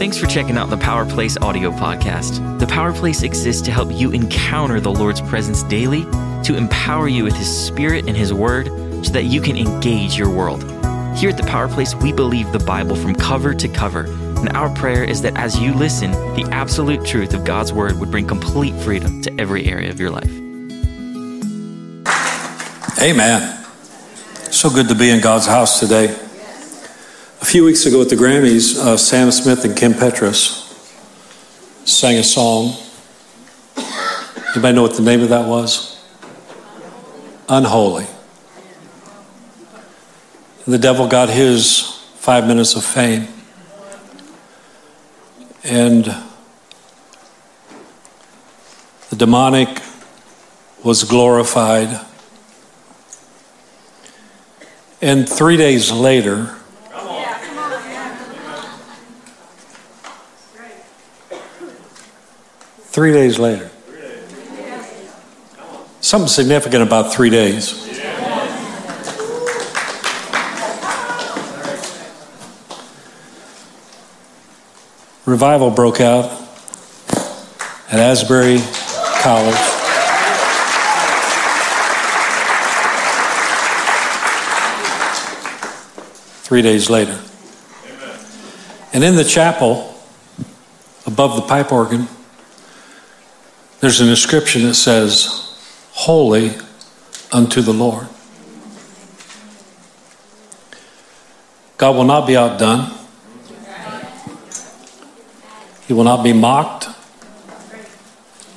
Thanks for checking out the Power Place audio podcast. The Power Place exists to help you encounter the Lord's presence daily, to empower you with His Spirit and His Word, so that you can engage your world. Here at the Power Place, we believe the Bible from cover to cover, and our prayer is that as you listen, the absolute truth of God's Word would bring complete freedom to every area of your life. Amen. So good to be in God's house today. A few weeks ago at the Grammys, uh, Sam Smith and Kim Petras sang a song. Anybody know what the name of that was? Unholy. The devil got his five minutes of fame. And the demonic was glorified. And three days later, three days later, something significant about three days. Revival broke out at Asbury College. Three days later. And in the chapel, above the pipe organ, there's an inscription that says, Holy unto the Lord. God will not be outdone. He will not be mocked.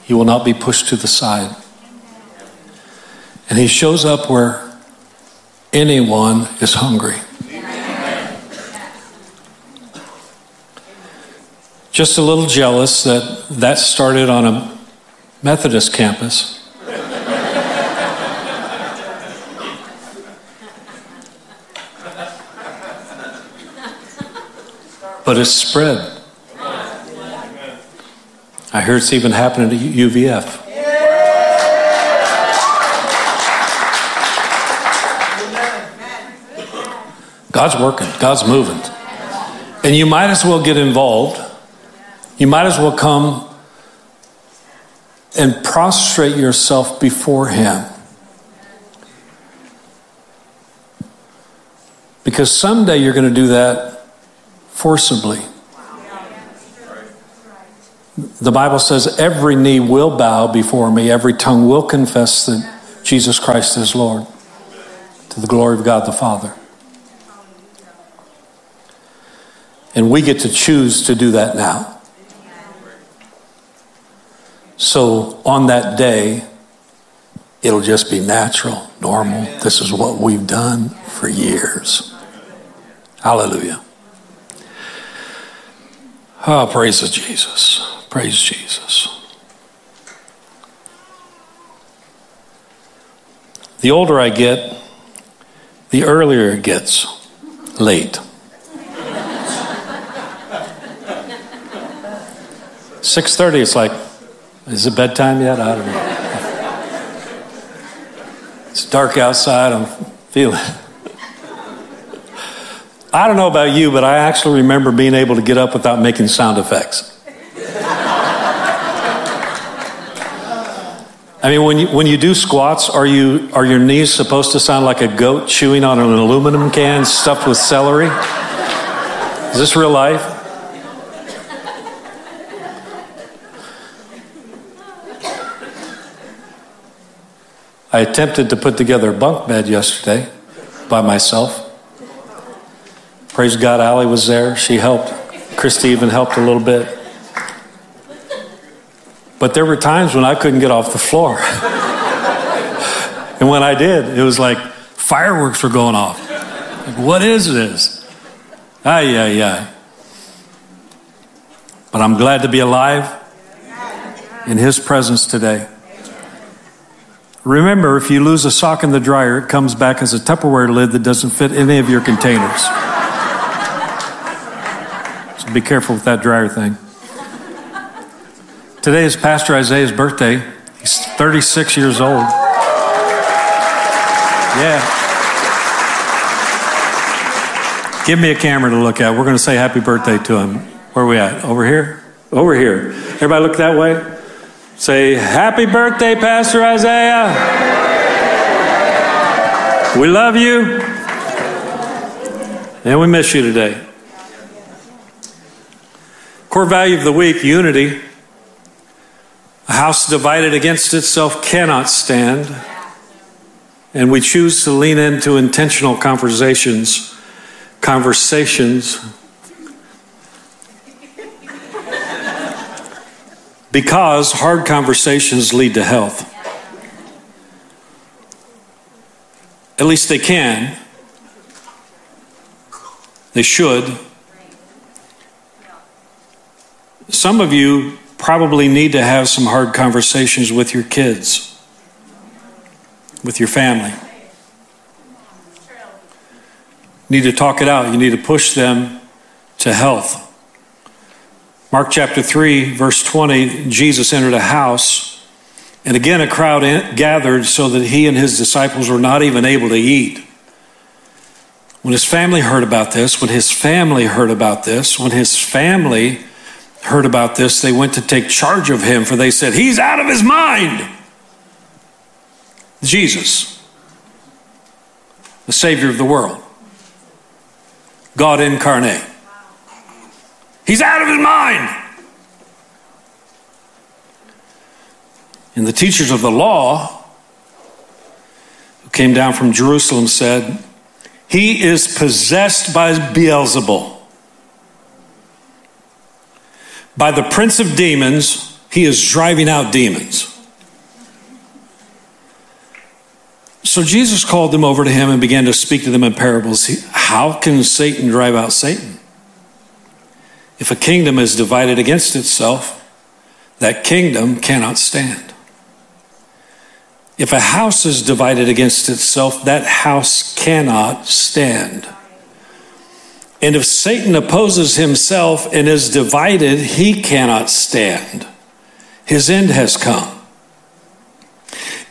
He will not be pushed to the side. And he shows up where anyone is hungry. Just a little jealous that that started on a Methodist campus. but it's spread. I hear it's even happening at UVF. God's working, God's moving. And you might as well get involved. You might as well come and prostrate yourself before Him. Because someday you're going to do that forcibly. The Bible says, every knee will bow before me, every tongue will confess that Jesus Christ is Lord, to the glory of God the Father. And we get to choose to do that now. So on that day, it'll just be natural, normal. This is what we've done for years. Hallelujah. Oh, praise Jesus. Praise Jesus. The older I get, the earlier it gets late. Six thirty. It's like, is it bedtime yet? I don't know. It's dark outside. I'm feeling. I don't know about you, but I actually remember being able to get up without making sound effects. I mean, when you, when you do squats, are, you, are your knees supposed to sound like a goat chewing on an aluminum can stuffed with celery? Is this real life? I attempted to put together a bunk bed yesterday by myself. Praise God, Allie was there. She helped. Christy even helped a little bit. But there were times when I couldn't get off the floor. and when I did, it was like fireworks were going off. Like, what is this? Ay, ay, ay. But I'm glad to be alive in His presence today. Remember, if you lose a sock in the dryer, it comes back as a Tupperware lid that doesn't fit any of your containers. So be careful with that dryer thing. Today is Pastor Isaiah's birthday. He's 36 years old. Yeah. Give me a camera to look at. We're going to say happy birthday to him. Where are we at? Over here? Over here. Everybody look that way. Say, Happy birthday, Pastor Isaiah. We love you. And we miss you today. Core value of the week unity. A house divided against itself cannot stand. And we choose to lean into intentional conversations, conversations, because hard conversations lead to health. At least they can. They should. Some of you probably need to have some hard conversations with your kids, with your family. Need to talk it out. You need to push them to health. Mark chapter 3, verse 20, Jesus entered a house, and again a crowd gathered so that he and his disciples were not even able to eat. When his family heard about this, when his family heard about this, when his family heard about this, they went to take charge of him, for they said, He's out of his mind. Jesus, the Savior of the world, God incarnate. He's out of his mind. And the teachers of the law who came down from Jerusalem said, He is possessed by Beelzebul. By the prince of demons, he is driving out demons. So Jesus called them over to him and began to speak to them in parables. How can Satan drive out Satan? If a kingdom is divided against itself, that kingdom cannot stand. If a house is divided against itself, that house cannot stand. And if Satan opposes himself and is divided, he cannot stand. His end has come.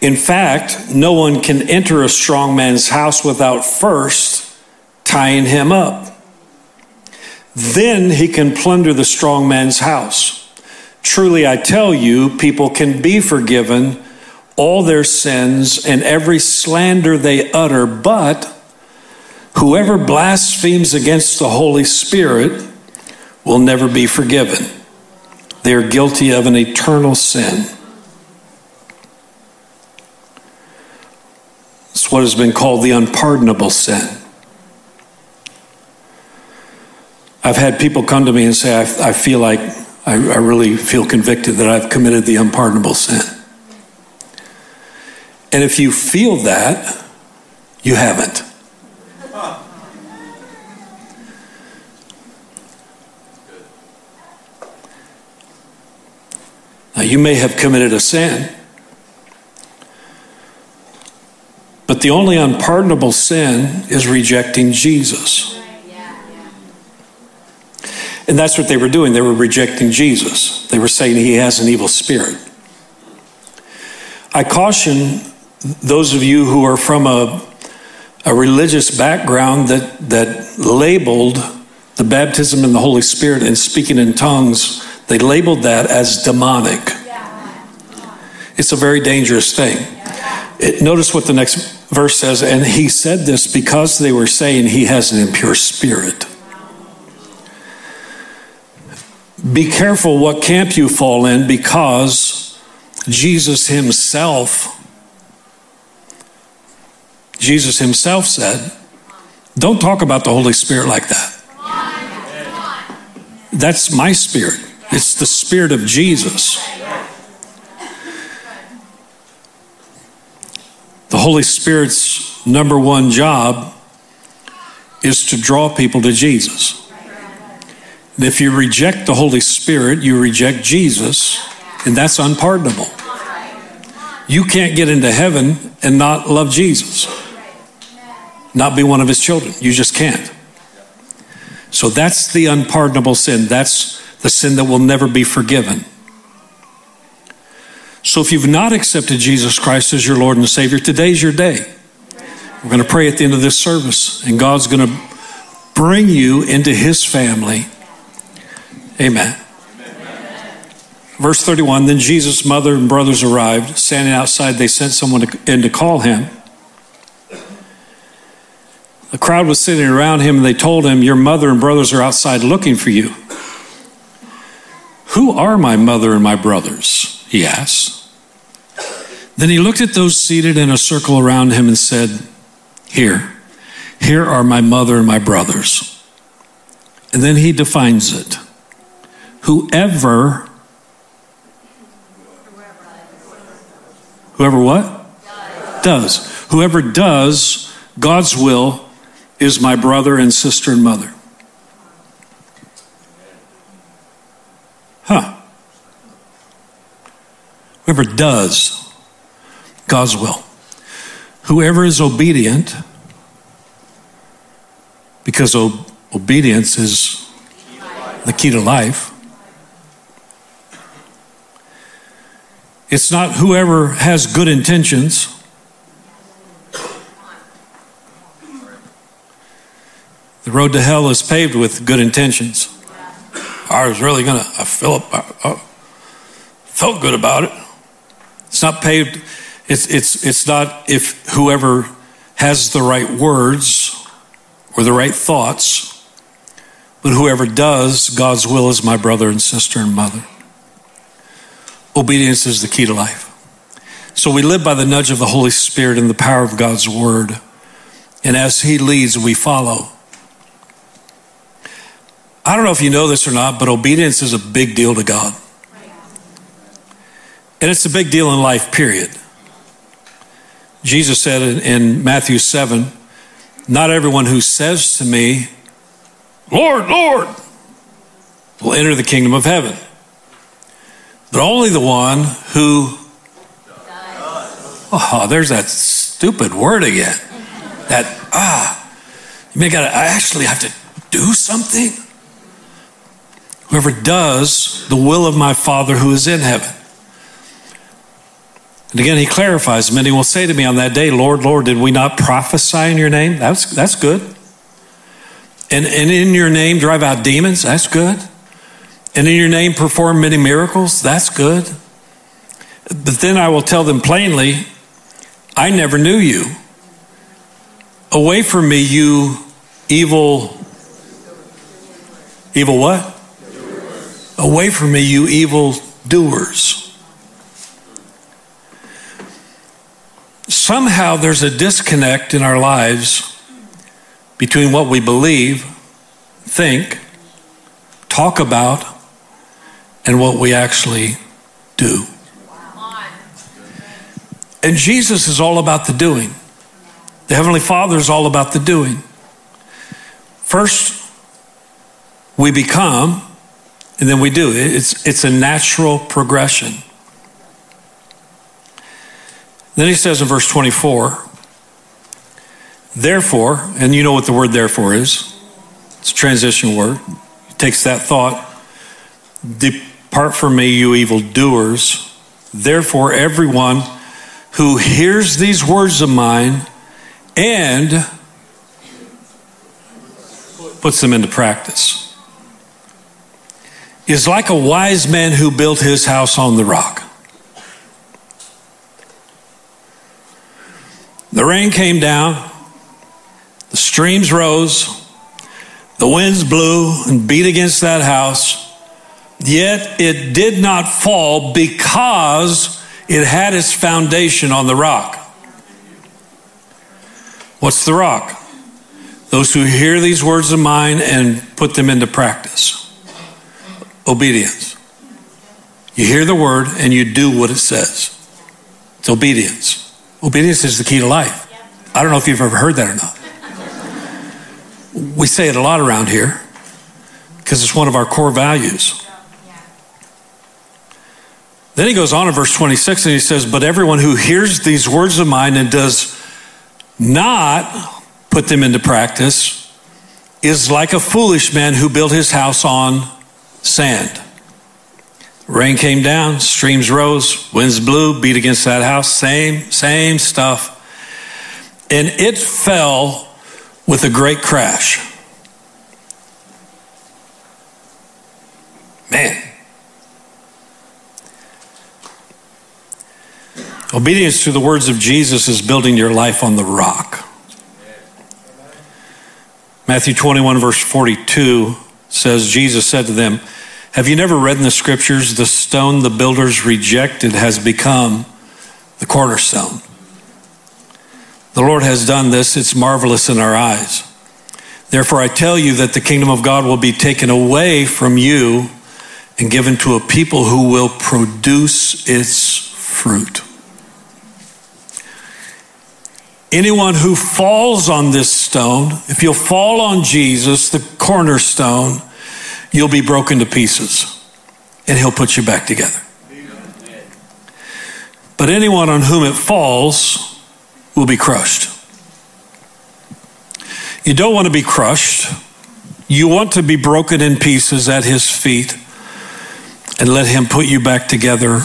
In fact, no one can enter a strong man's house without first tying him up. Then he can plunder the strong man's house. Truly, I tell you, people can be forgiven all their sins and every slander they utter, but Whoever blasphemes against the Holy Spirit will never be forgiven. They are guilty of an eternal sin. It's what has been called the unpardonable sin. I've had people come to me and say, I, I feel like I, I really feel convicted that I've committed the unpardonable sin. And if you feel that, you haven't. Now, you may have committed a sin, but the only unpardonable sin is rejecting Jesus. And that's what they were doing. They were rejecting Jesus. They were saying he has an evil spirit. I caution those of you who are from a, a religious background that, that labeled the baptism in the Holy Spirit and speaking in tongues they labeled that as demonic. It's a very dangerous thing. It, notice what the next verse says, and he said this because they were saying he has an impure spirit. Be careful what camp you fall in because Jesus himself Jesus himself said, Don't talk about the Holy Spirit like that. That's my spirit. It's the Spirit of Jesus. The Holy Spirit's number one job is to draw people to Jesus. If you reject the Holy Spirit, you reject Jesus, and that's unpardonable. You can't get into heaven and not love Jesus, not be one of his children. You just can't. So that's the unpardonable sin. That's the sin that will never be forgiven. So if you've not accepted Jesus Christ as your Lord and Savior, today's your day. We're going to pray at the end of this service, and God's going to bring you into His family Amen. Verse 31 Then Jesus' mother and brothers arrived. Standing outside, they sent someone in to call him. The crowd was sitting around him, and they told him, Your mother and brothers are outside looking for you. Who are my mother and my brothers? He asked. Then he looked at those seated in a circle around him and said, Here, here are my mother and my brothers. And then he defines it. Whoever, whoever what? Does. Whoever does God's will is my brother and sister and mother. Huh. Whoever does God's will. Whoever is obedient, because obedience is the key to life. It's not whoever has good intentions. The road to hell is paved with good intentions. I was really. I felt. I, I felt good about it. It's not paved. It's it's it's not if whoever has the right words or the right thoughts, but whoever does God's will is my brother and sister and mother. Obedience is the key to life. So we live by the nudge of the Holy Spirit and the power of God's word. And as He leads, we follow. I don't know if you know this or not, but obedience is a big deal to God. And it's a big deal in life, period. Jesus said in, Matthew 7 Not everyone who says to me, Lord, Lord, will enter the kingdom of heaven, but only the one who. Oh, there's that stupid word again. That, ah, you may gotta, I actually have to do something. Whoever does the will of my Father who is in heaven. And again, he clarifies many will say to me on that day, Lord, Lord, did we not prophesy in your name? That's, that's good. And, and in your name drive out demons? That's good. And in your name perform many miracles? That's good. But then I will tell them plainly, I never knew you. Away from me, you evil. Evil what? Away from me, you evil doers. Somehow there's a disconnect in our lives between what we believe, think, talk about, and what we actually do. And Jesus is all about the doing. The Heavenly Father is all about the doing. First, we become, and then we do. It's, it's a natural progression. Then he says in verse 24, therefore, and you know what the word therefore is, it's a transition word. It takes that thought, depart from me, you evil doers. Therefore, everyone who hears these words of mine and puts them into practice is like a wise man who built his house on the rock. The rain came down, the streams rose, the winds blew and beat against that house, yet it did not fall because it had its foundation on the rock. What's the rock? Those who hear these words of mine and put them into practice obedience. You hear the word and you do what it says. It's obedience. Obedience is the key to life. I don't know if you've ever heard that or not. We say it a lot around here because it's one of our core values. Then he goes on in verse 26 and he says, But everyone who hears these words of mine and does not put them into practice is like a foolish man who built his house on sand. Rain came down, streams rose, winds blew, beat against that house, same, same stuff. And it fell with a great crash. Man. Obedience to the words of Jesus is building your life on the rock. Matthew 21, verse 42 says, Jesus said to them, Have you never read in the scriptures, the stone the builders rejected has become the cornerstone? The Lord has done this, it's marvelous in our eyes. Therefore, I tell you that the kingdom of God will be taken away from you and given to a people who will produce its fruit. Anyone who falls on this stone, if you'll fall on Jesus, the cornerstone, you'll be broken to pieces and he'll put you back together. But anyone on whom it falls will be crushed. You don't want to be crushed. You want to be broken in pieces at his feet and let him put you back together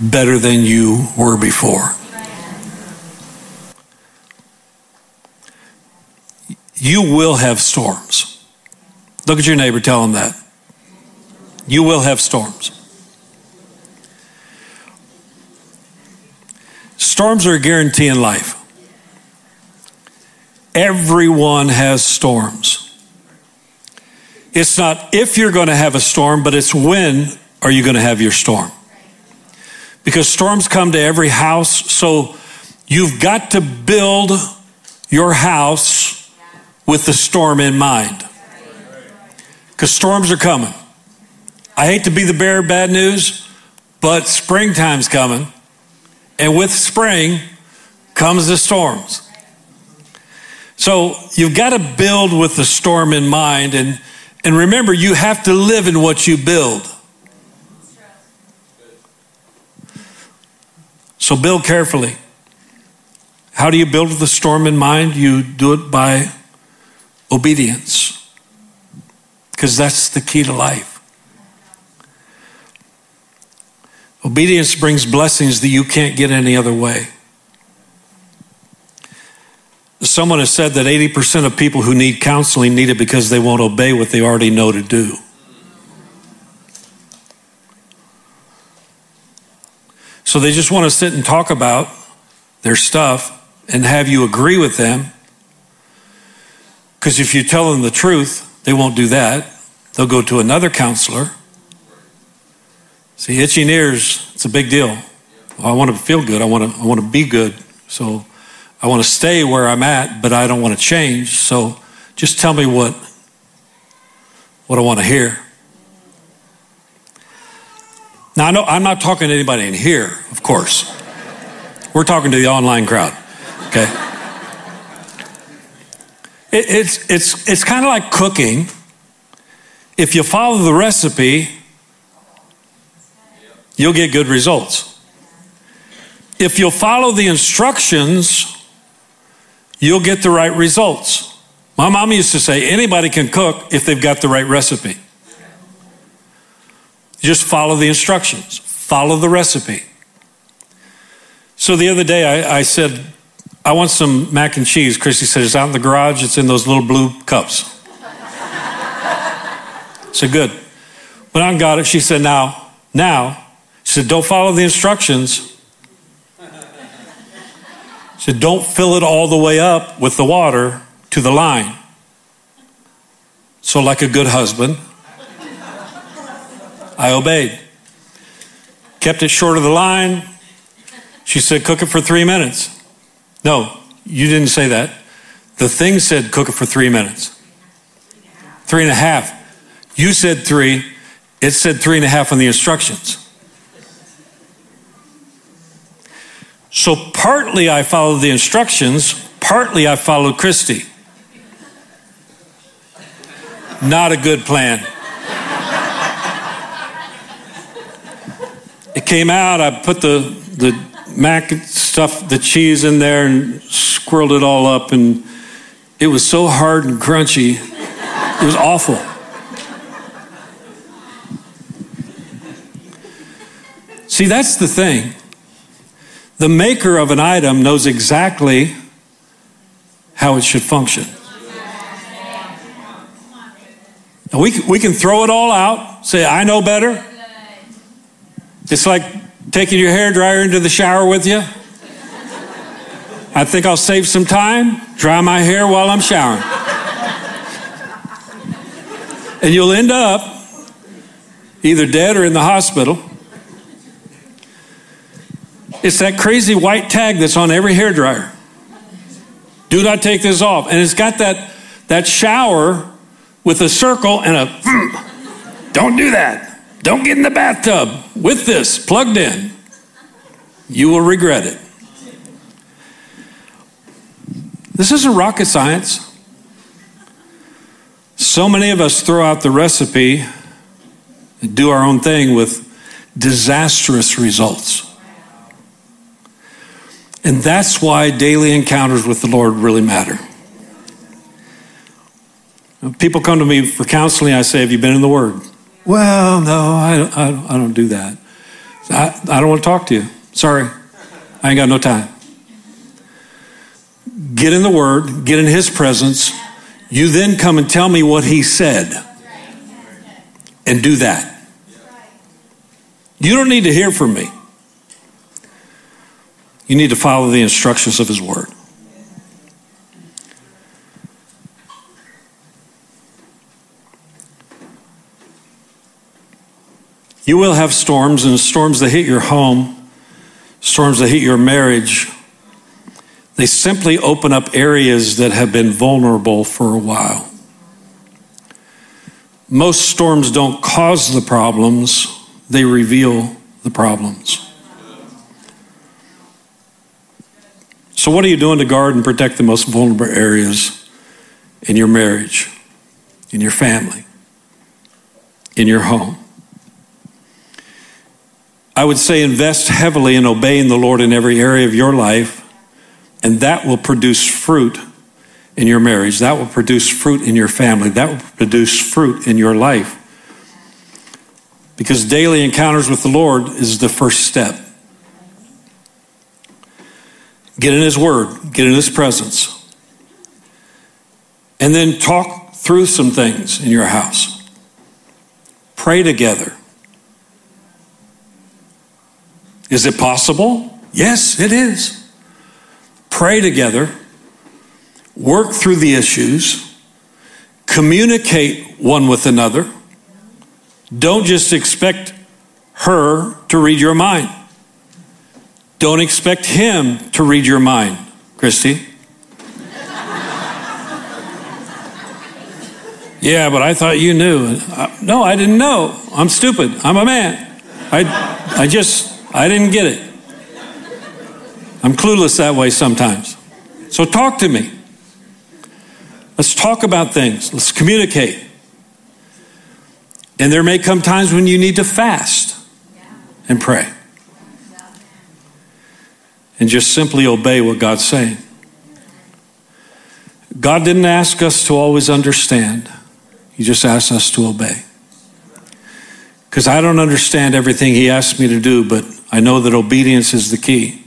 better than you were before. You will have storms. Look at your neighbor, tell him that. You will have storms. Storms are a guarantee in life. Everyone has storms. It's not if you're going to have a storm, but it's when are you going to have your storm. Because storms come to every house, so you've got to build your house with the storm in mind. Because storms are coming. I hate to be the bearer of bad news, but springtime's coming. And with spring comes the storms. So you've got to build with the storm in mind. And, and remember, you have to live in what you build. So build carefully. How do you build with the storm in mind? You do it by obedience, because that's the key to life. Obedience brings blessings that you can't get any other way. Someone has said that 80% of people who need counseling need it because they won't obey what they already know to do. So they just want to sit and talk about their stuff and have you agree with them because if you tell them the truth, they won't do that. They'll go to another counselor. See, itching ears, it's a big deal. Well, I want to feel good. I want to, I want to be good. So I want to stay where I'm at, but I don't want to change. So just tell me what, what I want to hear. Now, I know I'm not talking to anybody in here, of course. We're talking to the online crowd, okay? It, it's it's, it's kind of like cooking. If you follow the recipe, you'll get good results. If you'll follow the instructions, you'll get the right results. My mom used to say anybody can cook if they've got the right recipe. Just follow the instructions, follow the recipe. So the other day I, I said, I want some mac and cheese. Christy said, It's out in the garage. It's in those little blue cups. So Good. Out and got it. She said, Now, now, she said, Don't follow the instructions. She said, Don't fill it all the way up with the water to the line. So, like a good husband, I obeyed. Kept it short of the line. She said, Cook it for three minutes. No, you didn't say that. The thing said cook it for three minutes. Three and a half. You said three. It said three and a half on the instructions. So partly I followed the instructions, partly I followed Christy. Not a good plan. It came out, I put the, the mac stuffed the cheese in there and squirreled it all up, and it was so hard and crunchy. It was awful. See, that's the thing. The maker of an item knows exactly how it should function. Now, We, we can throw it all out, say, I know better. It's like taking your hair dryer into the shower with you. I think I'll save some time, dry my hair while I'm showering. and you'll end up either dead or in the hospital. It's that crazy white tag that's on every hair dryer. Do not take this off. And it's got that, that shower with a circle and a don't do that. Don't get in the bathtub with this plugged in. You will regret it. This isn't rocket science. So many of us throw out the recipe and do our own thing with disastrous results. And that's why daily encounters with the Lord really matter. People come to me for counseling. I say, Have you been in the Word? Well, no, I, I, I don't do that. I, I don't want to talk to you. Sorry, I ain't got no time. Get in the Word, get in His presence. You then come and tell me what He said. And do that. You don't need to hear from me. You need to follow the instructions of His Word. You will have storms, and storms that hit your home, storms that hit your marriage. They simply open up areas that have been vulnerable for a while. Most storms don't cause the problems, they reveal the problems. So, what are you doing to guard and protect the most vulnerable areas in your marriage, in your family, in your home? I would say invest heavily in obeying the Lord in every area of your life, and that will produce fruit in your marriage. That will produce fruit in your family. That will produce fruit in your life. Because daily encounters with the Lord is the first step. Get in His Word, get in His presence, and then talk through some things in your house. Pray together. Is it possible? Yes, it is. Pray together, work through the issues, communicate one with another. Don't just expect her to read your mind. Don't expect him to read your mind, Christy. yeah, but I thought you knew. No, I didn't know. I'm stupid. I'm a man. I, I just I didn't get it. I'm clueless that way sometimes. So talk to me. Let's talk about things. Let's communicate. And there may come times when you need to fast and pray. And just simply obey what God's saying. God didn't ask us to always understand, He just asked us to obey. Because I don't understand everything He asked me to do, but I know that obedience is the key.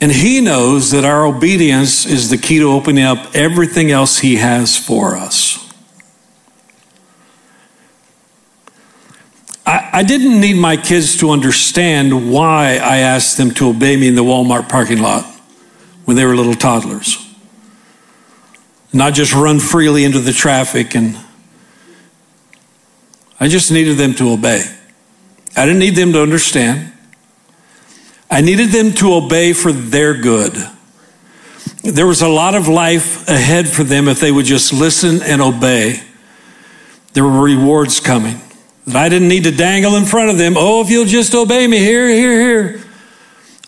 And He knows that our obedience is the key to opening up everything else He has for us. I, I didn't need my kids to understand why I asked them to obey me in the Walmart parking lot when they were little toddlers. Not just run freely into the traffic and I just needed them to obey. I didn't need them to understand. I needed them to obey for their good. There was a lot of life ahead for them if they would just listen and obey. There were rewards coming that I didn't need to dangle in front of them. Oh, if you'll just obey me, here, here, here.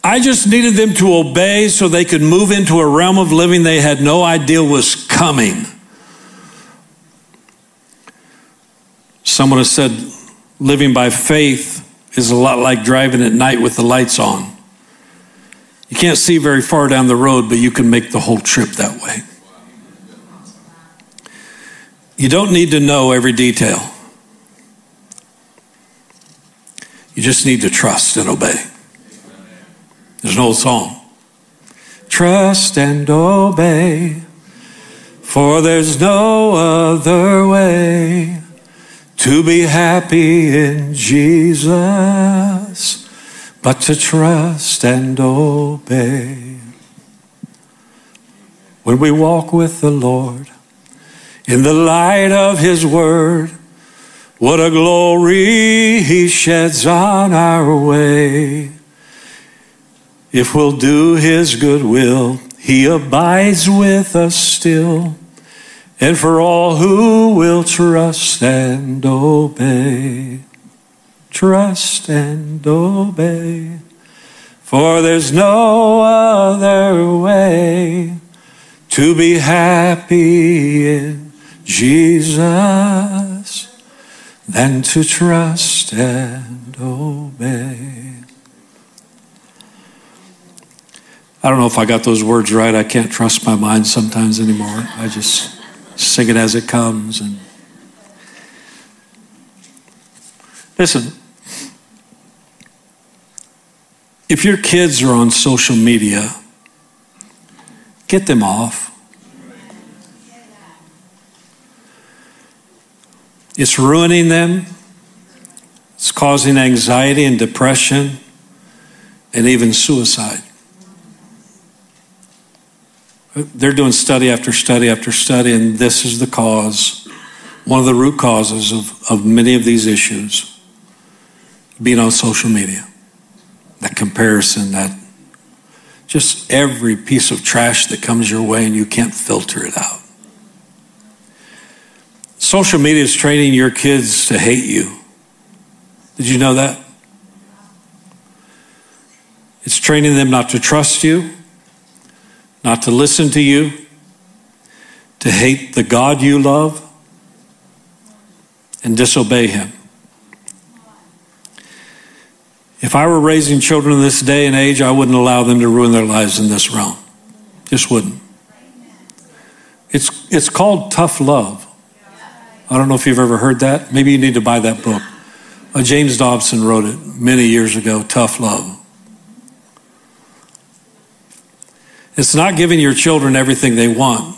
I just needed them to obey so they could move into a realm of living they had no idea was coming. Someone has said living by faith is a lot like driving at night with the lights on. You can't see very far down the road, but you can make the whole trip that way. You don't need to know every detail. You just need to trust and obey. There's an old song. Trust and obey, for there's no other way. to be happy in Jesus, but to trust and obey. When we walk with the Lord in the light of His Word, what a glory He sheds on our way. If we'll do His good will, He abides with us still and for all who will trust and obey. Trust and obey, for there's no other way to be happy in Jesus than to trust and obey. I don't know if I got those words right. I can't trust my mind sometimes anymore. I just sing it as it comes and listen if your kids are on social media get them off. It's ruining them. It's causing anxiety and depression and even suicide. They're doing study after study after study, and this is the cause, one of the root causes of, of many of these issues being on social media. That comparison, that just every piece of trash that comes your way and you can't filter it out. Social media is training your kids to hate you. Did you know that? It's training them not to trust you not to listen to you, to hate the God you love, and disobey Him. If I were raising children in this day and age, I wouldn't allow them to ruin their lives in this realm. Just wouldn't. It's, it's called tough love. I don't know if you've ever heard that. Maybe you need to buy that book. Uh, James Dobson wrote it many years ago Tough Love. It's not giving your children everything they want,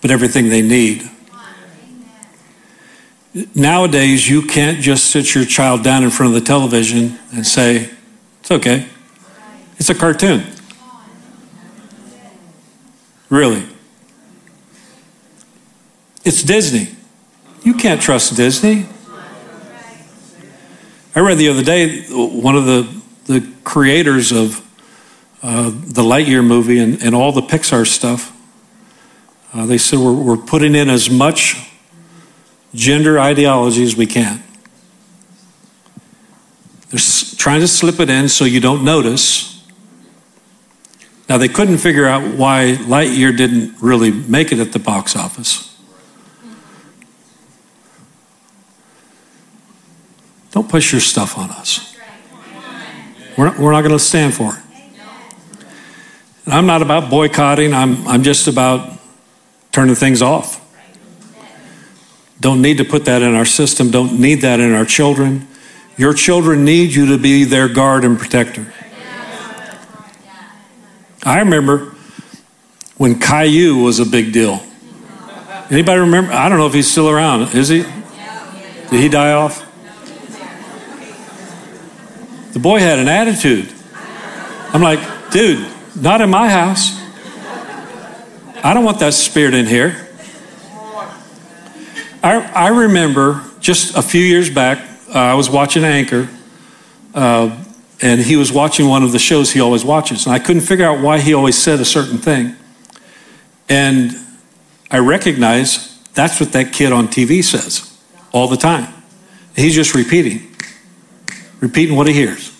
but everything they need. Nowadays, you can't just sit your child down in front of the television and say, It's okay. It's a cartoon. Really. It's Disney. You can't trust Disney. I read the other day one of the, the creators of uh, the Lightyear movie and, and all the Pixar stuff, uh, they said we're, we're putting in as much gender ideology as we can. They're trying to slip it in so you don't notice. Now, they couldn't figure out why Lightyear didn't really make it at the box office. Don't push your stuff on us. We're not, we're not going to stand for it. And I'm not about boycotting, I'm, I'm just about turning things off. Don't need to put that in our system, don't need that in our children. Your children need you to be their guard and protector. I remember when Caillou was a big deal. Anybody remember? I don't know if he's still around. Is he? Did he die off? The boy had an attitude. I'm like, dude, not in my house. I don't want that spirit in here. I, I remember just a few years back, uh, I was watching Anchor, uh, and he was watching one of the shows he always watches. And I couldn't figure out why he always said a certain thing. And I recognize that's what that kid on TV says all the time. He's just repeating, repeating what he hears.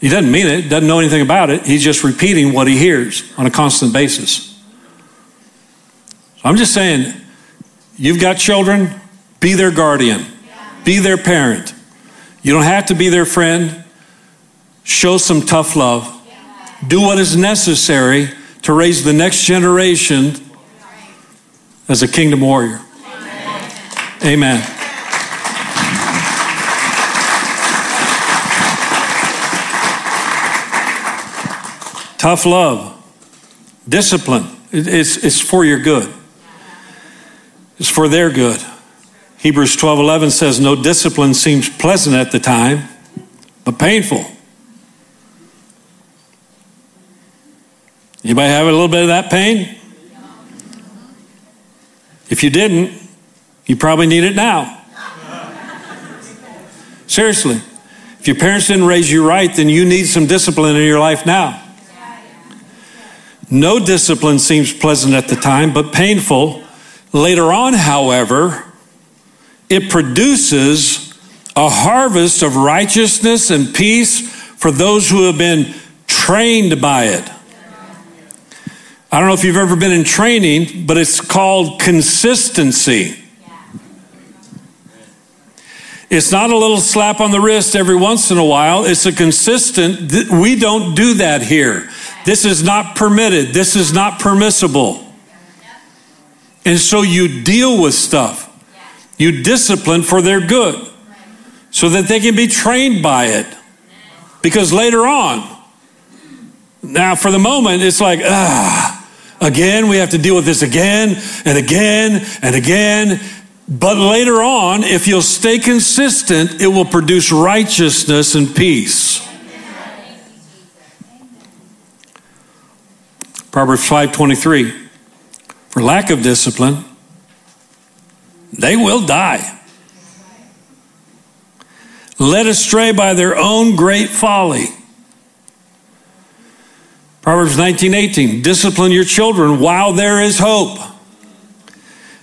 He doesn't mean it, doesn't know anything about it. He's just repeating what he hears on a constant basis. So I'm just saying, you've got children, be their guardian, be their parent. You don't have to be their friend. Show some tough love. Do what is necessary to raise the next generation as a kingdom warrior. Amen. Tough love, discipline. It's, it's for your good, it's for their good. Hebrews 12:11 says no discipline seems pleasant at the time, but painful. Anybody have a little bit of that pain? If you didn't, you probably need it now. Seriously. If your parents didn't raise you right, then you need some discipline in your life now. No discipline seems pleasant at the time, but painful. Later on, however, it produces a harvest of righteousness and peace for those who have been trained by it. I don't know if you've ever been in training, but it's called consistency. It's not a little slap on the wrist every once in a while. It's a consistent, we don't do that here. This is not permitted. This is not permissible. And so you deal with stuff. You discipline for their good so that they can be trained by it. Because later on, now for the moment, it's like, ah, again, we have to deal with this again and again and again. But later on, if you'll stay consistent, it will produce righteousness and peace. Proverbs 5:23 For lack of discipline they will die led astray by their own great folly. Proverbs 19:18 Discipline your children while there is hope.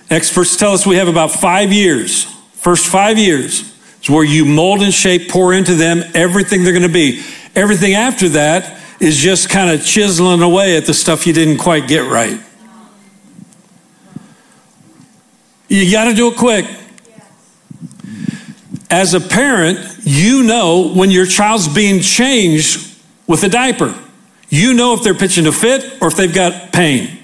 Experts tell us we have about 5 years. First 5 years is where you mold and shape, pour into them everything they're going to be. Everything after that is just kind of chiseling away at the stuff you didn't quite get right. You got to do it quick. As a parent, you know when your child's being changed with a diaper. You know if they're pitching a fit or if they've got pain.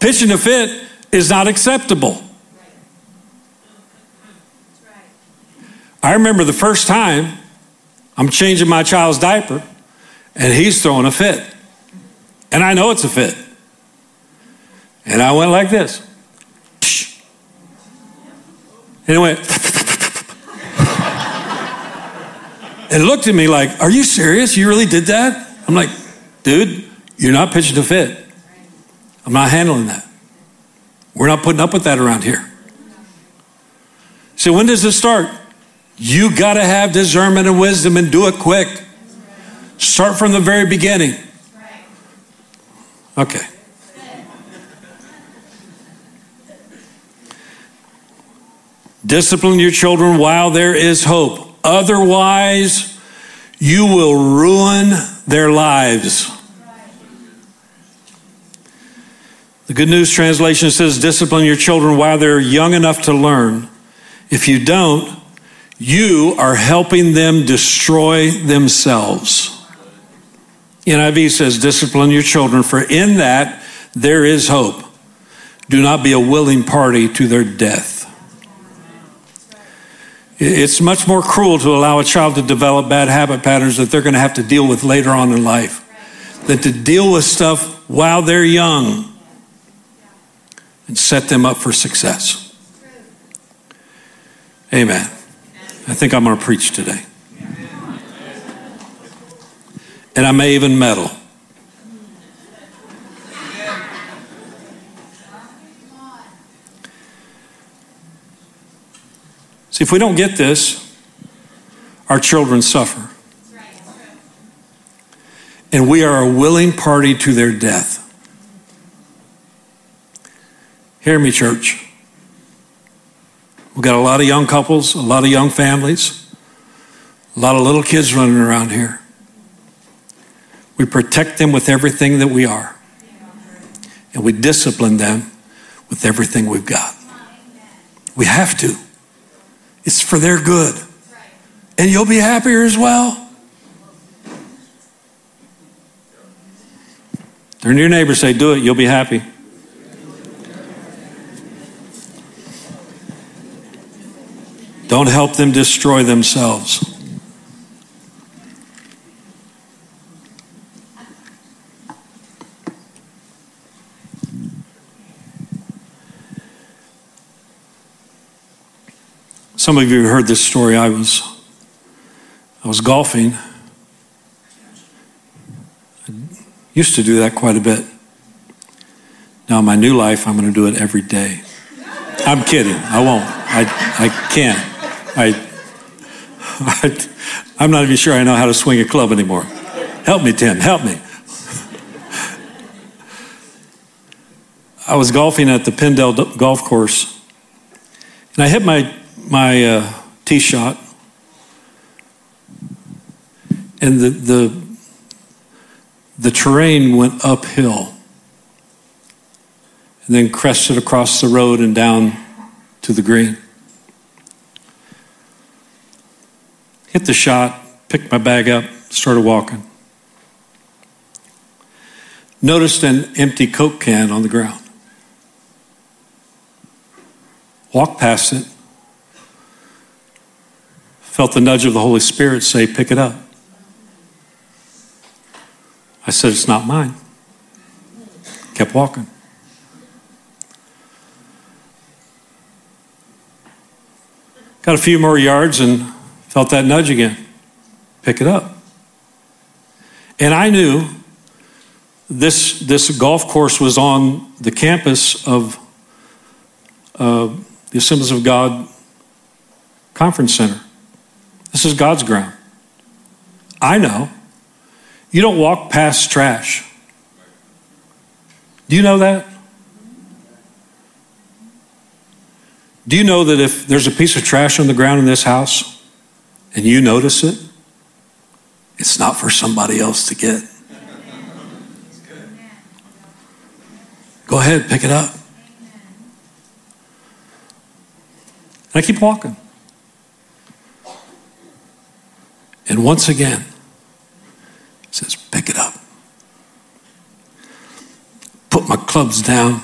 Pitching a fit is not acceptable. I remember the first time I'm changing my child's diaper, and he's throwing a fit. And I know it's a fit. And I went like this. And it went. and looked at me like, Are you serious? You really did that? I'm like, Dude, you're not pitching a fit. I'm not handling that. We're not putting up with that around here. So, when does this start? You got to have discernment and wisdom and do it quick. Start from the very beginning. Okay. Discipline your children while there is hope. Otherwise, you will ruin their lives. The Good News Translation says, Discipline your children while they're young enough to learn. If you don't, you are helping them destroy themselves. NIV says, discipline your children, for in that there is hope. Do not be a willing party to their death. It's much more cruel to allow a child to develop bad habit patterns that they're going to have to deal with later on in life than to deal with stuff while they're young and set them up for success. Amen. I think I'm going to preach today. And I may even meddle. See, if we don't get this, our children suffer. And we are a willing party to their death. Hear me, church. We've got a lot of young couples, a lot of young families, a lot of little kids running around here. We protect them with everything that we are, and we discipline them with everything we've got. We have to. It's for their good. And you'll be happier as well. Turn to your neighbor say, Do it, you'll be happy. Don't help them destroy themselves. Some of you heard this story. I was I was golfing. I used to do that quite a bit. Now, in my new life, I'm going to do it every day. I'm kidding. I won't. I, I can't. I, I, I'm not even sure I know how to swing a club anymore. Help me, Tim. Help me. I was golfing at the Pendle Golf Course, and I hit my my uh, tee shot, and the the the terrain went uphill, and then crested across the road and down to the green. Hit the shot, picked my bag up, started walking. Noticed an empty Coke can on the ground. Walked past it. Felt the nudge of the Holy Spirit say, Pick it up. I said, It's not mine. Kept walking. Got a few more yards and felt that nudge again. Pick it up. And I knew this, this golf course was on the campus of uh, the Assemblies of God Conference Center. This is God's ground. I know. You don't walk past trash. Do you know that? Do you know that if there's a piece of trash on the ground in this house and you notice it, it's not for somebody else to get? Go ahead, pick it up. And I keep walking. And once again, it says, pick it up. Put my clubs down.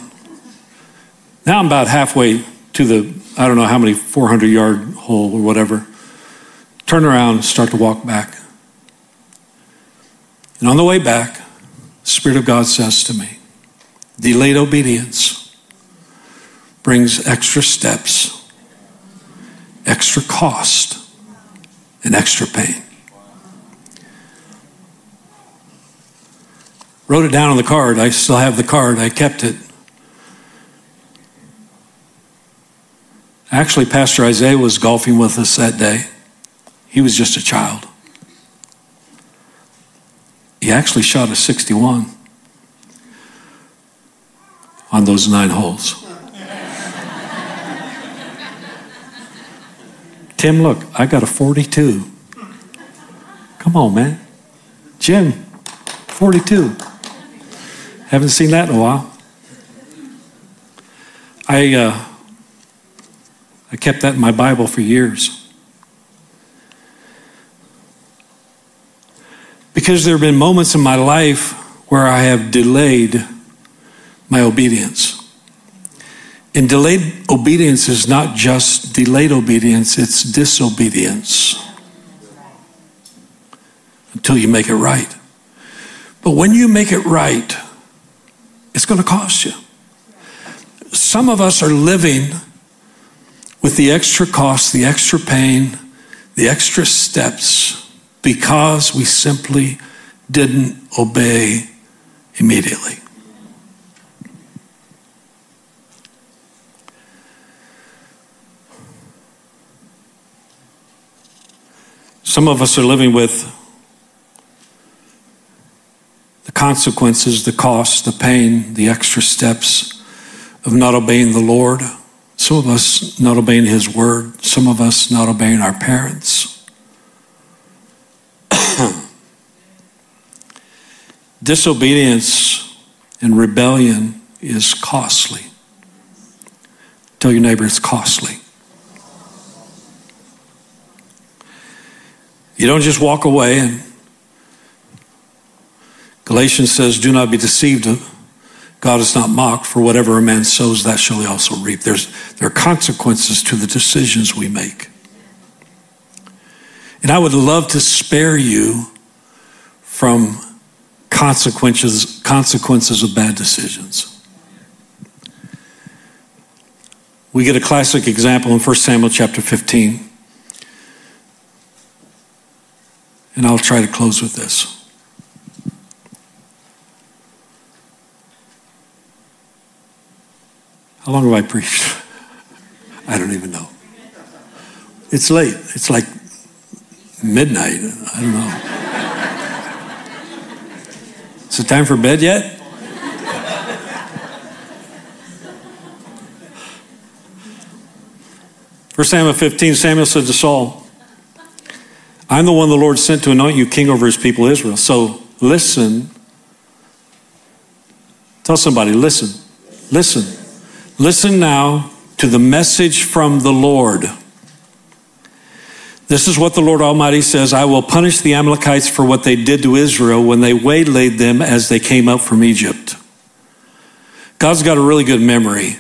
Now I'm about halfway to the, I don't know how many, 400 yard hole or whatever. Turn around, and start to walk back. And on the way back, the Spirit of God says to me, delayed obedience brings extra steps, extra cost, and extra pain. Wrote it down on the card. I still have the card. I kept it. Actually, Pastor Isaiah was golfing with us that day. He was just a child. He actually shot a 61 on those nine holes. Tim, look, I got a 42. Come on, man. Jim, 42. Haven't seen that in a while. I, uh, I kept that in my Bible for years. Because there have been moments in my life where I have delayed my obedience. And delayed obedience is not just delayed obedience, it's disobedience until you make it right. But when you make it right, it's going to cost you. Some of us are living with the extra cost, the extra pain, the extra steps because we simply didn't obey immediately. Some of us are living with the consequences, the cost, the pain, the extra steps of not obeying the Lord. Some of us not obeying His word. Some of us not obeying our parents. Disobedience and rebellion is costly. Tell your neighbor it's costly. You don't just walk away and Galatians says, Do not be deceived. God is not mocked, for whatever a man sows, that shall he also reap. There's, there are consequences to the decisions we make. And I would love to spare you from consequences, consequences of bad decisions. we get a classic example in 1 Samuel chapter 15. And I'll try to close with this. How long have I preached? I don't even know. It's late. It's like midnight. I don't know. Is it time for bed yet? First Samuel 15, Samuel said to Saul, I'm the one the Lord sent to anoint you king over his people Israel. So listen. Tell somebody, listen. Listen. Listen now to the message from the Lord. This is what the Lord Almighty says I will punish the Amalekites for what they did to Israel when they waylaid them as they came up from Egypt. God's got a really good memory,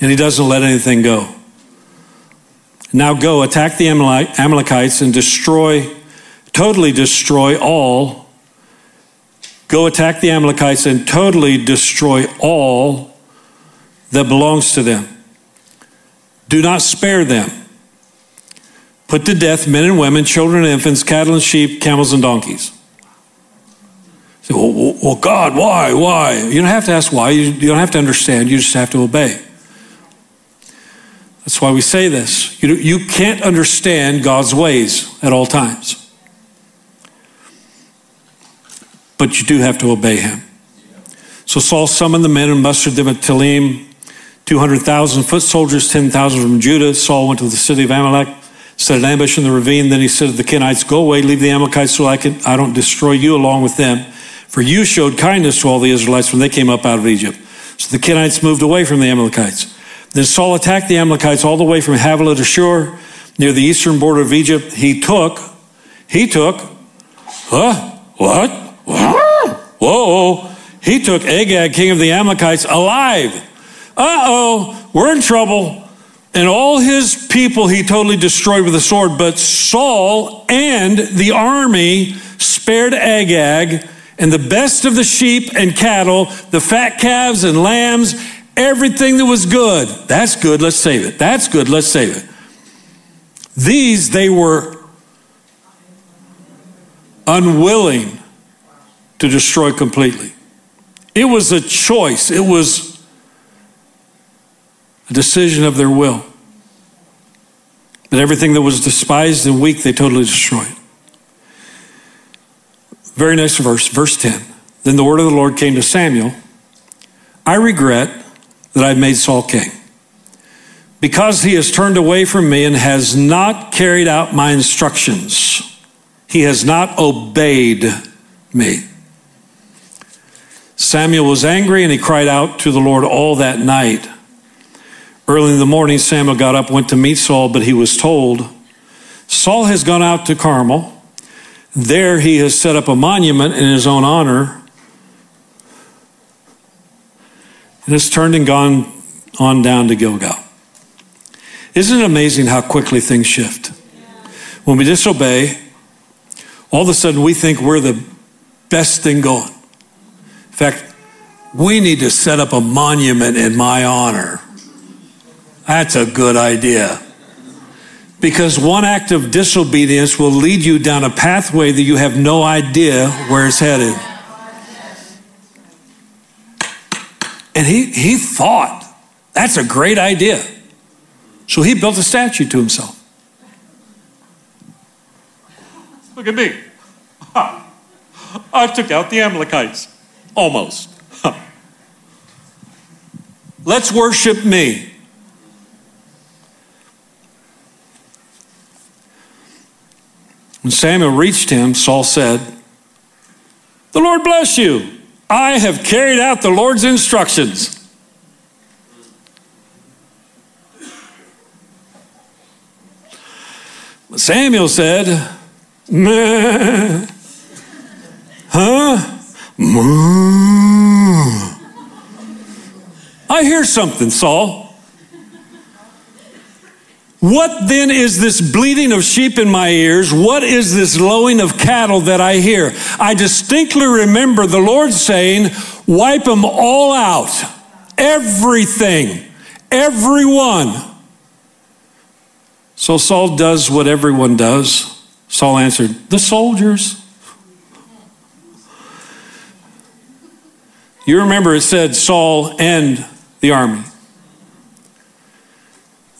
and He doesn't let anything go. Now go, attack the Amalekites and destroy, totally destroy all. Go attack the Amalekites and totally destroy all that belongs to them. Do not spare them. Put to death men and women, children and infants, cattle and sheep, camels and donkeys. So, well, well, God, why? Why? You don't have to ask why. You, don't have to understand. You just have to obey. That's why we say this. You, you can't understand God's ways at all times. But you do have to obey him. So Saul summoned the men and mustered them at Telaim, 200,000 foot soldiers, 10,000 from Judah. Saul went to the city of Amalek, set an ambush in the ravine. Then he said to the Kenites, Go away, leave the Amalekites so I, can, I don't destroy you along with them. For you showed kindness to all the Israelites when they came up out of Egypt. So the Kenites moved away from the Amalekites. Then Saul attacked the Amalekites all the way from Havilah to Shur, near the eastern border of Egypt. He took, he took, huh? What? Whoa. He took Agag, king of the Amalekites, alive. Uh oh, we're in trouble. And all his people he totally destroyed with a sword. But Saul and the army spared Agag and the best of the sheep and cattle, the fat calves and lambs, everything that was good. That's good, let's save it. That's good, let's save it. These they were unwilling to destroy completely. It was a choice, it was a decision of their will. That everything that was despised and weak, they totally destroyed. Very next verse, verse 10. Then the word of the Lord came to Samuel I regret that I've made Saul king. Because he has turned away from me and has not carried out my instructions, he has not obeyed me. Samuel was angry and he cried out to the Lord all that night. Early in the morning, Samuel got up, went to meet Saul, but he was told, Saul has gone out to Carmel. There he has set up a monument in his own honor and has turned and gone on down to Gilgal. Isn't it amazing how quickly things shift? When we disobey, all of a sudden we think we're the best thing going. In fact, we need to set up a monument in my honor. That's a good idea. Because one act of disobedience will lead you down a pathway that you have no idea where it's headed. And he, he thought, that's a great idea. So he built a statue to himself. Look at me. I took out the Amalekites. Almost. Let's worship me. When Samuel reached him, Saul said, The Lord bless you. I have carried out the Lord's instructions. Samuel said, Meh. Huh? I hear something, Saul. What then is this bleating of sheep in my ears? What is this lowing of cattle that I hear? I distinctly remember the Lord saying, Wipe them all out, everything. Everyone. So Saul does what everyone does. Saul answered, The soldiers. You remember it said Saul and the army.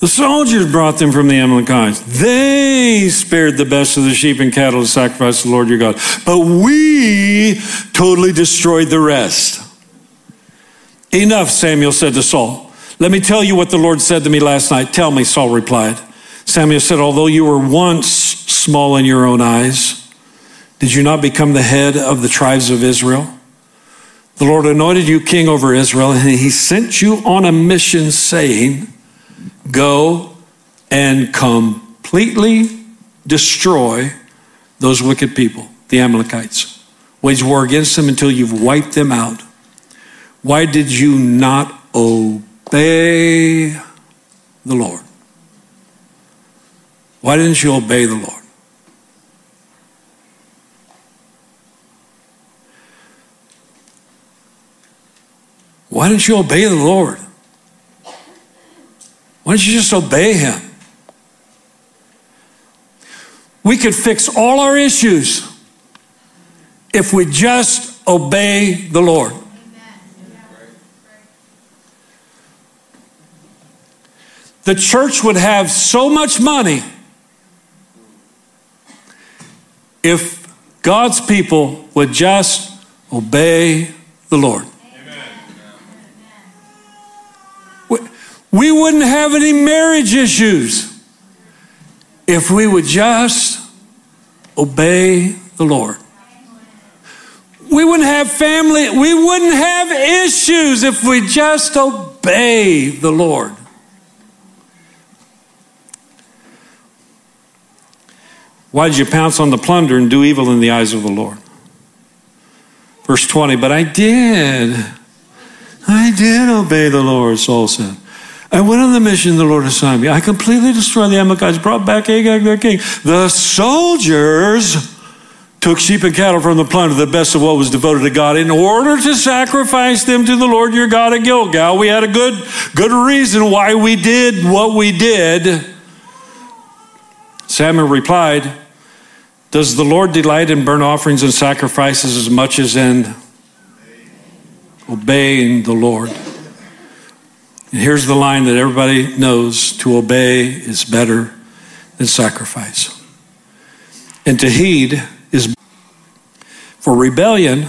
The soldiers brought them from the Amalekites. They spared the best of the sheep and cattle to sacrifice to the Lord your God. But we totally destroyed the rest. Enough, Samuel said to Saul. Let me tell you what the Lord said to me last night. Tell me, Saul replied. Samuel said, Although you were once small in your own eyes, did you not become the head of the tribes of Israel? The Lord anointed you king over Israel, and he sent you on a mission saying, Go and completely destroy those wicked people, the Amalekites. Wage war against them until you've wiped them out. Why did you not obey the Lord? Why didn't you obey the Lord? Why didn't you obey the Lord? Why don't you just obey Him? We could fix all our issues if we just obey the Lord. The church would have so much money if God's people would just obey the Lord. We wouldn't have any marriage issues if we would just obey the Lord. We wouldn't have family, we wouldn't have issues if we just obey the Lord. Why did you pounce on the plunder and do evil in the eyes of the Lord? Verse 20, but I did. I did obey the Lord, Saul said. I went on the mission the Lord assigned me. I completely destroyed the Amalekites, brought back Agag their king. The soldiers took sheep and cattle from the plunder, the best of what was devoted to God, in order to sacrifice them to the Lord your God at Gilgal. We had a good, good reason why we did what we did. Samuel replied, Does the Lord delight in burnt offerings and sacrifices as much as in obeying the Lord? And here's the line that everybody knows to obey is better than sacrifice. And to heed is for rebellion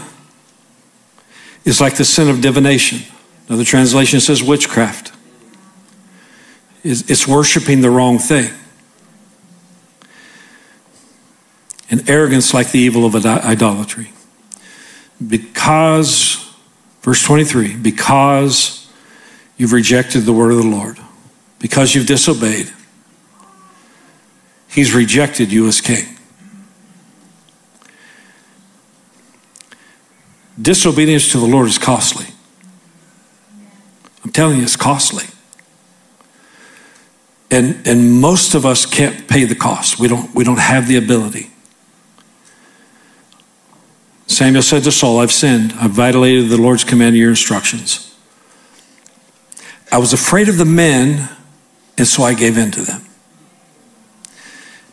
is like the sin of divination. Another translation says witchcraft. It's worshiping the wrong thing. And arrogance like the evil of idolatry. Because, verse 23, because You've rejected the word of the Lord. Because you've disobeyed, He's rejected you as king. Disobedience to the Lord is costly. I'm telling you, it's costly. And, and most of us can't pay the cost. We don't, we don't have the ability. Samuel said to Saul, I've sinned. I've violated the Lord's command and your instructions. I was afraid of the men, and so I gave in to them.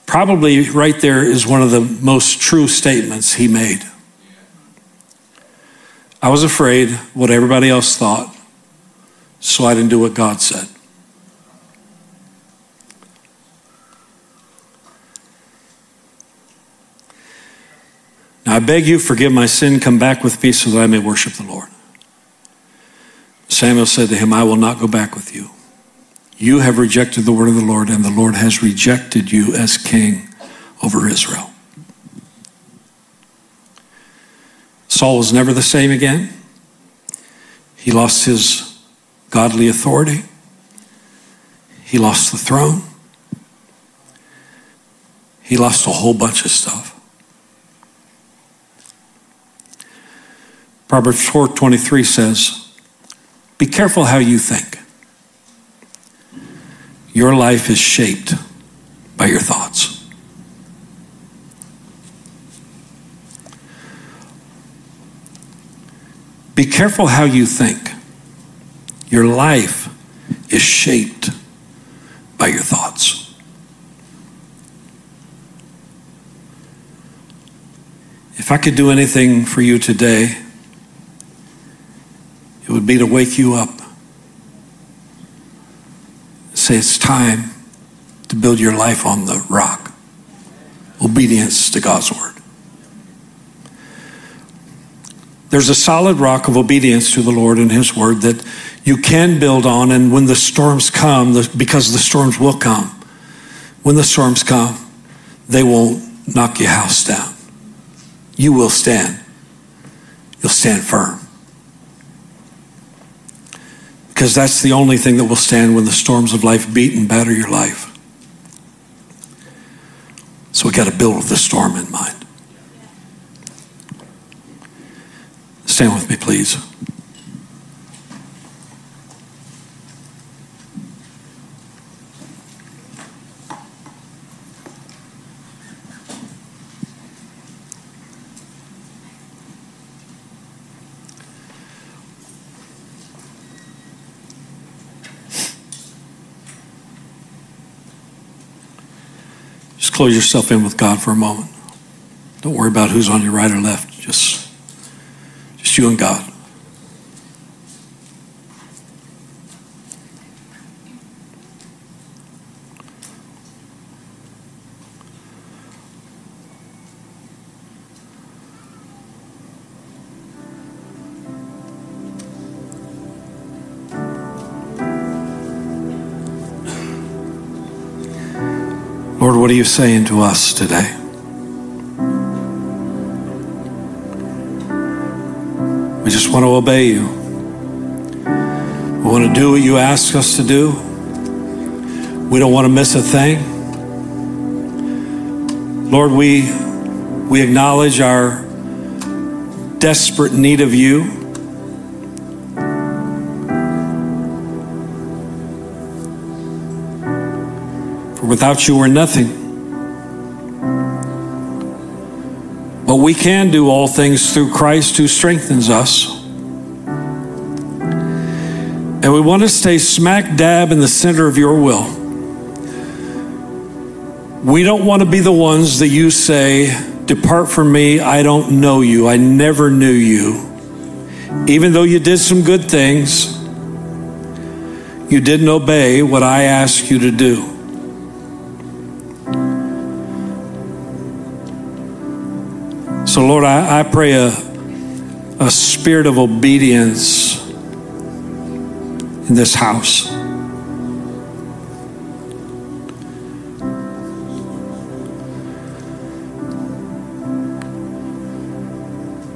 Probably right there is one of the most true statements he made. I was afraid what everybody else thought, so I didn't do what God said. Now I beg you, forgive my sin, come back with peace so that I may worship the Lord. Samuel said to him, I will not go back with you. You have rejected the word of the Lord, and the Lord has rejected you as king over Israel. Saul was never the same again. He lost his godly authority, he lost the throne, he lost a whole bunch of stuff. Proverbs 4:23 says, be careful how you think. Your life is shaped by your thoughts. Be careful how you think. Your life is shaped by your thoughts. If I could do anything for you today, it would be to wake you up. Say it's time to build your life on the rock. Obedience to God's word. There's a solid rock of obedience to the Lord and His word that you can build on, and when the storms come, because the storms will come, when the storms come, they won't knock your house down. You will stand. You'll stand firm. Because that's the only thing that will stand when the storms of life beat and batter your life. So we got to build with the storm in mind. Stand with me, please. Just close yourself in with God for a moment. Don't worry about who's on your right or left. Just just you and God. You saying to us today? We just want to obey you. We want to do what you ask us to do. We don't want to miss a thing. Lord, we, we acknowledge our desperate need of you. For without you, we're nothing. But we can do all things through Christ who strengthens us. And we want to stay smack dab in the center of your will. We don't want to be the ones that you say, Depart from me, I don't know you, I never knew you. Even though you did some good things, you didn't obey what I asked you to do. So, Lord, I, I pray a, a spirit of obedience in this house.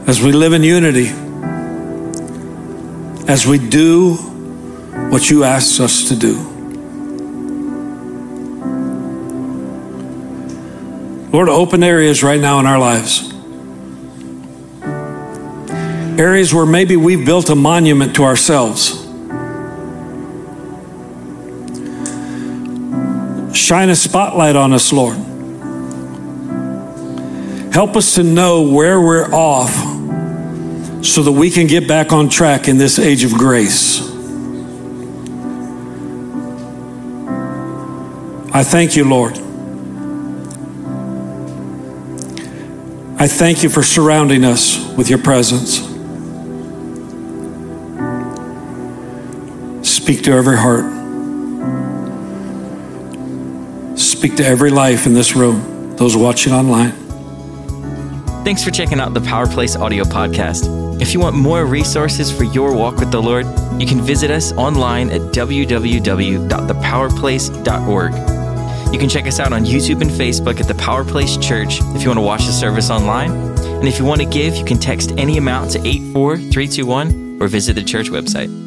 As we live in unity, as we do what you asked us to do. Lord, open areas right now in our lives areas where maybe we've built a monument to ourselves. Shine a spotlight on us, Lord. Help us to know where we're off so that we can get back on track in this age of grace. I thank you, Lord. I thank you for surrounding us with your presence. Speak to every heart. Speak to every life in this room, those watching online. Thanks for checking out the Power Place audio podcast. If you want more resources for your walk with the Lord, you can visit us online at www.thepowerplace.org. You can check us out on YouTube and Facebook at the Power Place Church if you want to watch the service online. And if you want to give, you can text any amount to 84321 or visit the church website.